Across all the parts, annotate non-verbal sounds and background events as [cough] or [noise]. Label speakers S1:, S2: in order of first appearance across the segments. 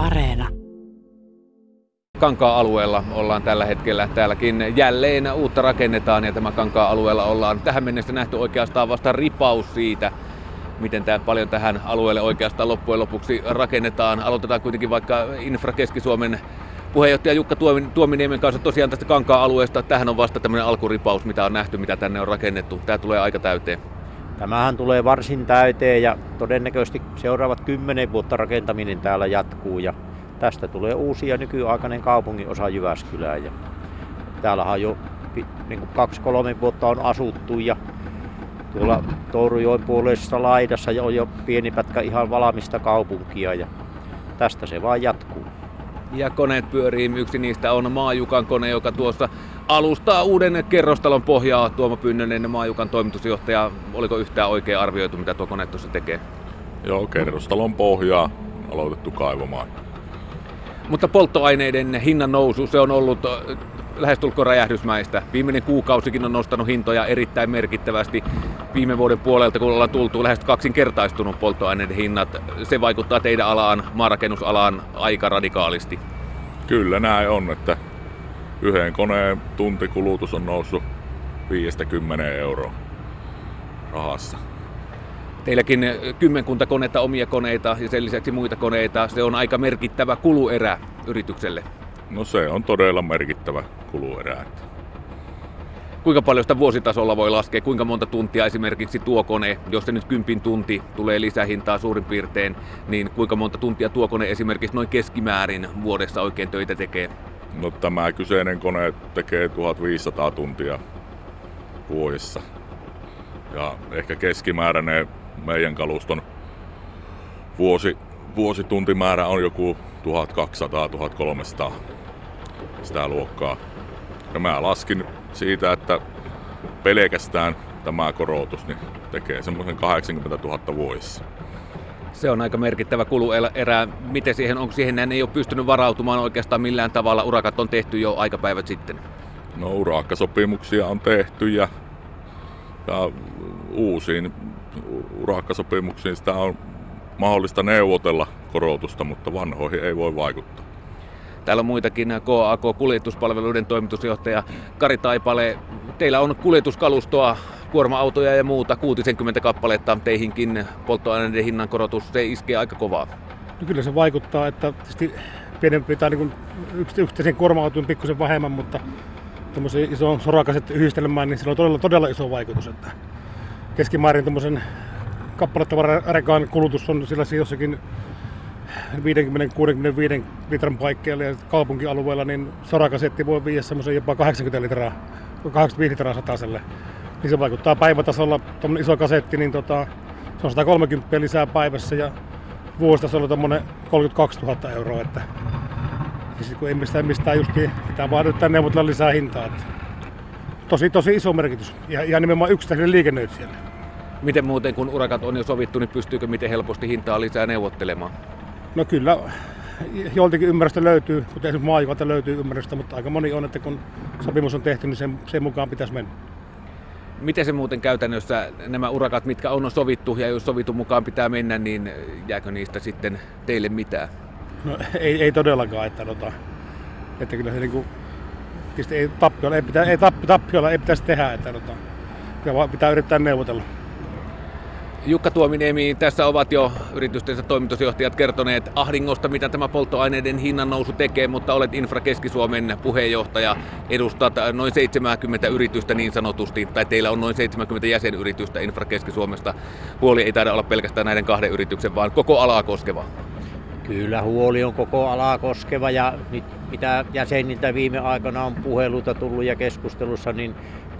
S1: Areena.
S2: Kankaa-alueella ollaan tällä hetkellä. Täälläkin jälleen uutta rakennetaan ja tämä Kankaa-alueella ollaan tähän mennessä nähty oikeastaan vasta ripaus siitä, miten tämä paljon tähän alueelle oikeastaan loppujen lopuksi rakennetaan. Aloitetaan kuitenkin vaikka Infra Keski-Suomen puheenjohtaja Jukka Tuominiemen kanssa tosiaan tästä Kankaa-alueesta. Tähän on vasta tämmöinen alkuripaus, mitä on nähty, mitä tänne on rakennettu. Tämä tulee aika täyteen.
S3: Tämähän tulee varsin täyteen ja todennäköisesti seuraavat kymmenen vuotta rakentaminen täällä jatkuu ja tästä tulee uusi ja nykyaikainen kaupungin osa Jyväskylää. Ja täällähän jo niin kaksi-kolme vuotta on asuttu ja tuolla Tourujoen puolessa laidassa on jo pieni pätkä ihan valmista kaupunkia ja tästä se vaan jatkuu.
S2: Ja koneet pyörii. Yksi niistä on Maajukan kone, joka tuossa alustaa uuden kerrostalon pohjaa. Tuomo Pynnönen, Maajukan toimitusjohtaja. Oliko yhtään oikein arvioitu, mitä tuo kone tuossa tekee?
S4: Joo, kerrostalon pohjaa aloitettu kaivamaan.
S2: Mutta polttoaineiden hinnan nousu, se on ollut lähestulkoon räjähdysmäistä. Viimeinen kuukausikin on nostanut hintoja erittäin merkittävästi. Viime vuoden puolelta, kun ollaan tultu lähes kaksinkertaistunut polttoaineiden hinnat, se vaikuttaa teidän alaan, maarakennusalaan aika radikaalisti.
S4: Kyllä näin on, että yhden koneen tuntikulutus on noussut 50 euroa rahassa.
S2: Teilläkin kymmenkunta koneita, omia koneita ja sen lisäksi muita koneita. Se on aika merkittävä kuluerä yritykselle.
S4: No se on todella merkittävä kuluerä.
S2: Kuinka paljon sitä vuositasolla voi laskea, kuinka monta tuntia esimerkiksi tuo kone, jos se nyt kympin tunti tulee lisähintaa suurin piirtein, niin kuinka monta tuntia tuo kone esimerkiksi noin keskimäärin vuodessa oikein töitä tekee?
S4: No tämä kyseinen kone tekee 1500 tuntia vuodessa. Ja ehkä keskimääräinen meidän kaluston vuosi, vuosituntimäärä on joku 1200-1300 sitä luokkaa. Ja mä laskin siitä, että pelkästään tämä korotus niin tekee semmoisen 80 000 vuodessa.
S2: Se on aika merkittävä kuluerä. Miten siihen, onko siihen ei ole pystynyt varautumaan oikeastaan millään tavalla? Urakat on tehty jo aikapäivät sitten.
S4: No urakkasopimuksia on tehty ja, ja uusiin urakkasopimuksiin sitä on mahdollista neuvotella korotusta, mutta vanhoihin ei voi vaikuttaa.
S2: Täällä on muitakin KAK-kuljetuspalveluiden toimitusjohtaja Kari Taipale. Teillä on kuljetuskalustoa, kuorma-autoja ja muuta, 60 kappaletta teihinkin polttoaineiden hinnan korotus, se iskee aika kovaa.
S5: No kyllä se vaikuttaa, että tietysti pienempi tai niin yksittäisen kuorma-auton pikkusen vähemmän, mutta tuommoisen iso sorakaset yhdistelmään, niin sillä on todella, todella iso vaikutus. Että keskimäärin tuommoisen kappalettavararekaan kulutus on sillä jossakin 50-65 litran paikkeilla ja kaupunkialueella, niin sorakasetti voi viedä semmoisen jopa 80 litraa, 85 litraa sataselle. Niin se vaikuttaa päivätasolla, tuommoinen iso kasetti, niin tota, se on 130 lisää päivässä ja vuositasolla tuommoinen 32 000 euroa. Että, ja sitten kun ei mistään, mistään justiin, pitää vaan yrittää neuvotella lisää hintaa. Että, tosi, tosi iso merkitys ja, ja nimenomaan yksittäiselle liikennöitsijälle.
S2: Miten muuten, kun urakat on jo sovittu, niin pystyykö miten helposti hintaa lisää neuvottelemaan?
S5: No kyllä, joltakin ymmärrystä löytyy, kuten esimerkiksi maajukalta löytyy ymmärrystä, mutta aika moni on, että kun sopimus on tehty, niin sen, sen mukaan pitäisi mennä.
S2: Miten se muuten käytännössä, nämä urakat, mitkä on sovittu ja jos sovitun mukaan pitää mennä, niin jääkö niistä sitten teille mitään?
S5: No [laughs] ei, ei todellakaan, että, tota, että kyllä se niinku, ei tappiolla ei, pitä, ei tappiolla ei pitäisi tehdä, että tota, pitää yrittää neuvotella.
S2: Jukka Tuominiemi, tässä ovat jo yritystensä toimitusjohtajat kertoneet ahdingosta, mitä tämä polttoaineiden hinnan nousu tekee, mutta olet Infra Keski-Suomen puheenjohtaja, edustat noin 70 yritystä niin sanotusti, tai teillä on noin 70 jäsenyritystä Infra Keski-Suomesta. Huoli ei taida olla pelkästään näiden kahden yrityksen, vaan koko alaa koskeva.
S3: Kyllä huoli on koko alaa koskeva ja nyt mitä jäseniltä viime aikoina on puheluita tullut ja keskustelussa, niin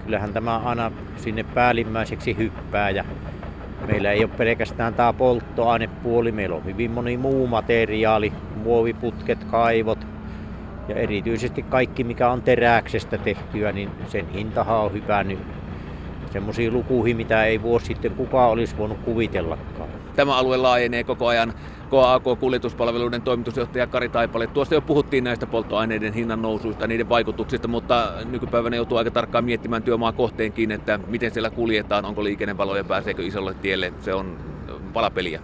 S3: kyllähän tämä aina sinne päällimmäiseksi hyppää ja Meillä ei ole pelkästään tämä polttoainepuoli, meillä on hyvin moni muu materiaali, muoviputket, kaivot ja erityisesti kaikki mikä on teräksestä tehtyä, niin sen hintahan on hypännyt semmoisiin lukuihin, mitä ei vuosi sitten kukaan olisi voinut kuvitellakaan.
S2: Tämä alue laajenee koko ajan. KAK-kuljetuspalveluiden toimitusjohtaja Kari Taipale. Tuossa jo puhuttiin näistä polttoaineiden hinnan nousuista, niiden vaikutuksista, mutta nykypäivänä joutuu aika tarkkaan miettimään työmaa kohteenkin, että miten siellä kuljetaan, onko liikennevaloja, pääseekö isolle tielle. Se on palapeliä.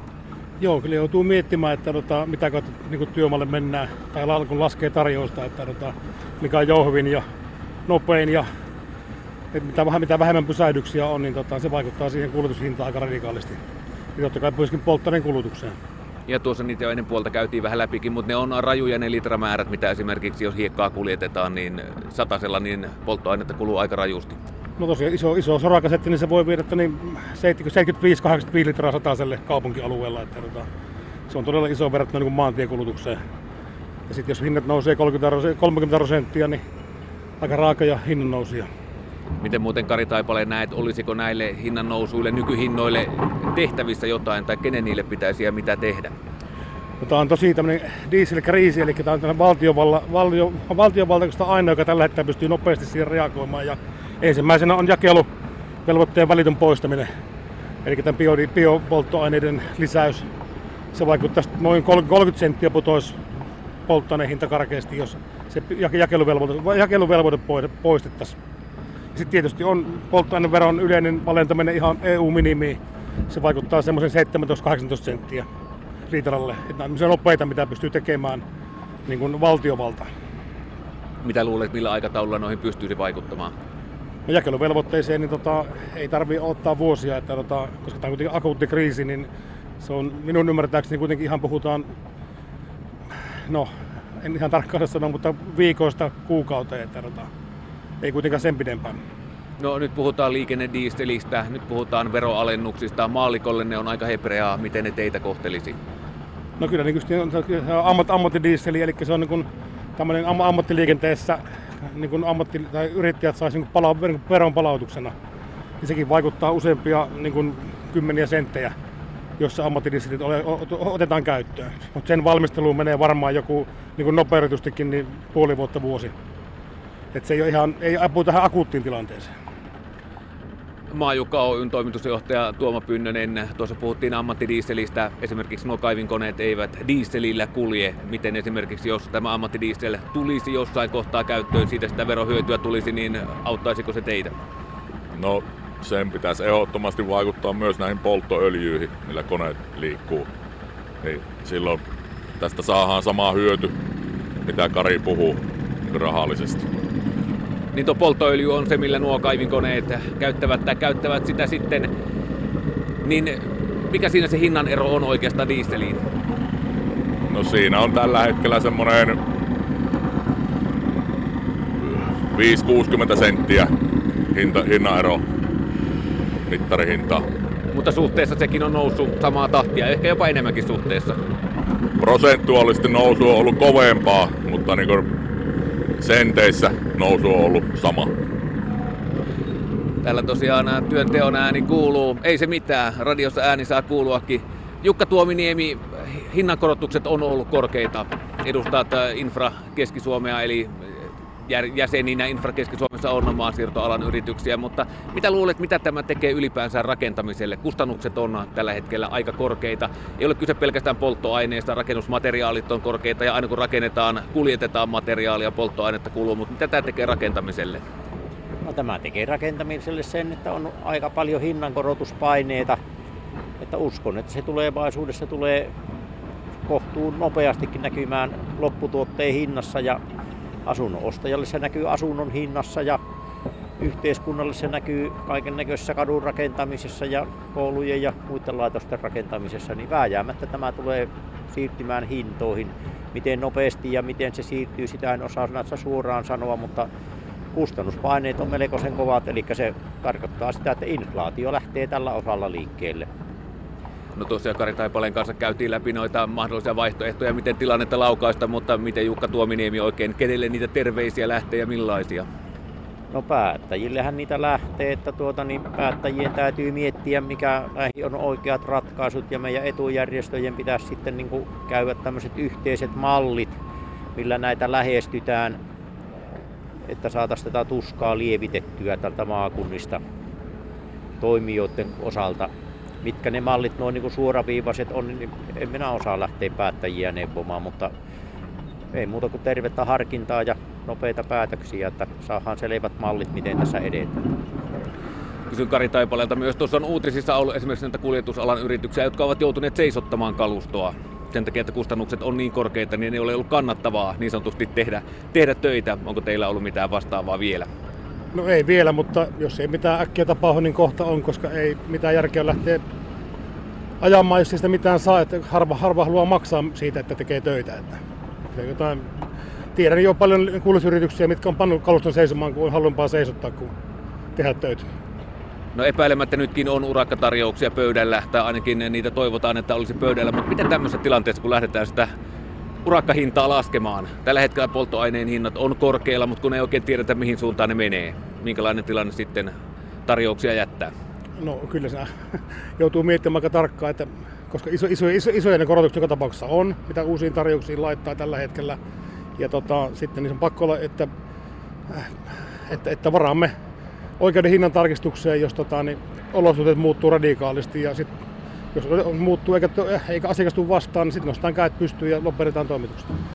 S5: Joo, kyllä joutuu miettimään, että tota, mitä kautta niin työmaalle mennään, tai kun laskee tarjousta, että tota, mikä on jouhvin ja nopein ja että mitä, vähän, mitä vähemmän pysähdyksiä on, niin tota, se vaikuttaa siihen kulutushintaan aika radikaalisti. Ja totta kai myöskin polttoaineen kulutukseen.
S2: Ja tuossa niitä jo ennen puolta käytiin vähän läpikin, mutta ne on rajuja ne litramäärät, mitä esimerkiksi jos hiekkaa kuljetetaan, niin satasella niin polttoainetta kuluu aika rajusti.
S5: No tosiaan iso, iso sorakasetti, niin se voi viedä niin 75-85 litraa sataselle kaupunkialueella. Että, tota, se on todella iso verrattuna niin maantiekulutukseen. Ja sitten jos hinnat nousee 30, 30 prosenttia, niin aika raakoja hinnan nousia.
S2: Miten muuten Kari Taipale näet, olisiko näille hinnan nousuille, nykyhinnoille tehtävissä jotain tai kenen niille pitäisi ja mitä tehdä?
S5: No, tämä on tosi tämmöinen dieselkriisi, eli tämä on valtiovalta, valtio, valtiovalta ainoa, joka tällä hetkellä pystyy nopeasti siihen reagoimaan. Ja ensimmäisenä on jakeluvelvoitteen välitön poistaminen, eli tämän bio, biopolttoaineiden lisäys. Se vaikuttaa noin 30 senttiä putoisi polttoaineen hinta karkeasti, jos se jakeluvelvoite, jakeluvelvoite poistettaisiin. Sitten tietysti on polttoaineveron yleinen valentaminen ihan EU-minimiin. Se vaikuttaa semmoisen 17-18 senttiä litralle. Että nämä on nopeita, mitä pystyy tekemään niin kuin valtiovalta.
S2: Mitä luulet, millä aikataululla noihin pystyisi vaikuttamaan?
S5: No jakeluvelvoitteeseen niin tota, ei tarvitse ottaa vuosia, että tota, koska tämä on kuitenkin akuutti kriisi, niin se on minun ymmärtääkseni kuitenkin ihan puhutaan, no en ihan tarkkaan sano, mutta viikoista kuukauteen, että tota, ei kuitenkaan sen pidempään.
S2: No nyt puhutaan liikennediestelistä, nyt puhutaan veroalennuksista. Maalikolle ne on aika hebreaa, miten ne teitä kohtelisi?
S5: No kyllä niin on ammat, ammattidiesteli, eli se on niin kuin tämmöinen am, ammattiliikenteessä niin kuin ammatti, tai yrittäjät saisi niin pala, veron palautuksena. Ja sekin vaikuttaa useampia niin kuin kymmeniä senttejä, jos ammattidieselit otetaan käyttöön. Mutta sen valmisteluun menee varmaan joku niin nopeutetustikin niin puoli vuotta vuosi. Että se ei, ole ihan, ei apu tähän akuuttiin tilanteeseen.
S2: Maajukka Oyn toimitusjohtaja Tuomo Pynnönen, tuossa puhuttiin ammattidieselistä, esimerkiksi nuo kaivinkoneet eivät dieselillä kulje. Miten esimerkiksi jos tämä ammattidiesel tulisi jossain kohtaa käyttöön, siitä sitä verohyötyä tulisi, niin auttaisiko se teitä?
S4: No sen pitäisi ehdottomasti vaikuttaa myös näihin polttoöljyihin, millä koneet liikkuu. Niin silloin tästä saadaan sama hyöty, mitä Kari puhuu rahallisesti
S2: niin tuo polttoöljy on se, millä nuo kaivinkoneet käyttävät tai käyttävät sitä sitten. Niin mikä siinä se hinnan ero on oikeastaan dieseliin?
S4: No siinä on tällä hetkellä semmoinen 5-60 senttiä hinta, hinnaero mittarihinta.
S2: Mutta suhteessa sekin on noussut samaa tahtia, ehkä jopa enemmänkin suhteessa.
S4: Prosentuaalisesti nousu on ollut kovempaa, mutta niin senteissä nousu on ollut sama.
S2: Täällä tosiaan työnteon ääni kuuluu. Ei se mitään, radiossa ääni saa kuuluakin. Jukka Tuominiemi, hinnankorotukset on ollut korkeita. Edustat Infra Keski-Suomea, eli jäseninä Infra Keski-Suomessa on maansiirtoalan yrityksiä, mutta mitä luulet, mitä tämä tekee ylipäänsä rakentamiselle? Kustannukset on tällä hetkellä aika korkeita. Ei ole kyse pelkästään polttoaineista, rakennusmateriaalit on korkeita ja aina kun rakennetaan, kuljetetaan materiaalia, polttoainetta kuluu, mutta mitä tämä tekee rakentamiselle?
S3: No, tämä tekee rakentamiselle sen, että on aika paljon hinnankorotuspaineita. Että uskon, että se tulevaisuudessa tulee kohtuun nopeastikin näkymään lopputuotteen hinnassa ja asunnon ostajalle se näkyy asunnon hinnassa ja yhteiskunnalle se näkyy kaiken näköisessä kadun rakentamisessa ja koulujen ja muiden laitosten rakentamisessa, niin vääjäämättä tämä tulee siirtymään hintoihin. Miten nopeasti ja miten se siirtyy, sitä en osaa suoraan sanoa, mutta kustannuspaineet on melkoisen kovat, eli se tarkoittaa sitä, että inflaatio lähtee tällä osalla liikkeelle.
S2: No tosiaan Kari Taipaleen kanssa käytiin läpi noita mahdollisia vaihtoehtoja, miten tilannetta laukaista, mutta miten Jukka Tuominiemi oikein, kenelle niitä terveisiä lähtee ja millaisia?
S3: No päättäjillehän niitä lähtee, että tuota, niin päättäjien täytyy miettiä, mikä on oikeat ratkaisut ja meidän etujärjestöjen pitäisi sitten niin kuin käydä tämmöiset yhteiset mallit, millä näitä lähestytään, että saataisiin tätä tuskaa lievitettyä tältä maakunnista toimijoiden osalta mitkä ne mallit noin niin suoraviivaiset on, niin en minä osaa lähteä päättäjiä neuvomaan, mutta ei muuta kuin tervettä harkintaa ja nopeita päätöksiä, että saadaan selvät mallit, miten tässä edetään.
S2: Kysyn Kari Taipaleelta myös. Tuossa on uutisissa ollut esimerkiksi näitä kuljetusalan yrityksiä, jotka ovat joutuneet seisottamaan kalustoa sen takia, että kustannukset on niin korkeita, niin ei ole ollut kannattavaa niin sanotusti tehdä, tehdä töitä. Onko teillä ollut mitään vastaavaa vielä?
S5: No ei vielä, mutta jos ei mitään äkkiä tapahdu, niin kohta on, koska ei mitään järkeä lähteä ajamaan, jos ei sitä mitään saa. Että harva, harva haluaa maksaa siitä, että tekee töitä. Että jotain, tiedän jo paljon kuljetusyrityksiä, mitkä on pannut kaluston seisomaan, kun on halvempaa seisottaa kuin tehdä töitä.
S2: No epäilemättä nytkin on urakkatarjouksia pöydällä, tai ainakin niitä toivotaan, että olisi pöydällä, mutta miten tämmöisessä tilanteessa, kun lähdetään sitä urakkahintaa laskemaan? Tällä hetkellä polttoaineen hinnat on korkealla, mutta kun ei oikein tiedetä, mihin suuntaan ne menee. Minkälainen tilanne sitten tarjouksia jättää?
S5: No kyllä se [laughs] joutuu miettimään aika tarkkaan, että koska iso, iso, iso, isoja ne korotukset joka tapauksessa on, mitä uusiin tarjouksiin laittaa tällä hetkellä. Ja tota, sitten niin on pakko olla, että, että, että varaamme oikeuden hinnan tarkistukseen, jos tota, niin olosuhteet muuttuu radikaalisti ja sit, jos muuttuu eikä, eikä asiakas tule vastaan, niin sitten nostetaan kädet pystyyn ja lopetetaan toimitukset.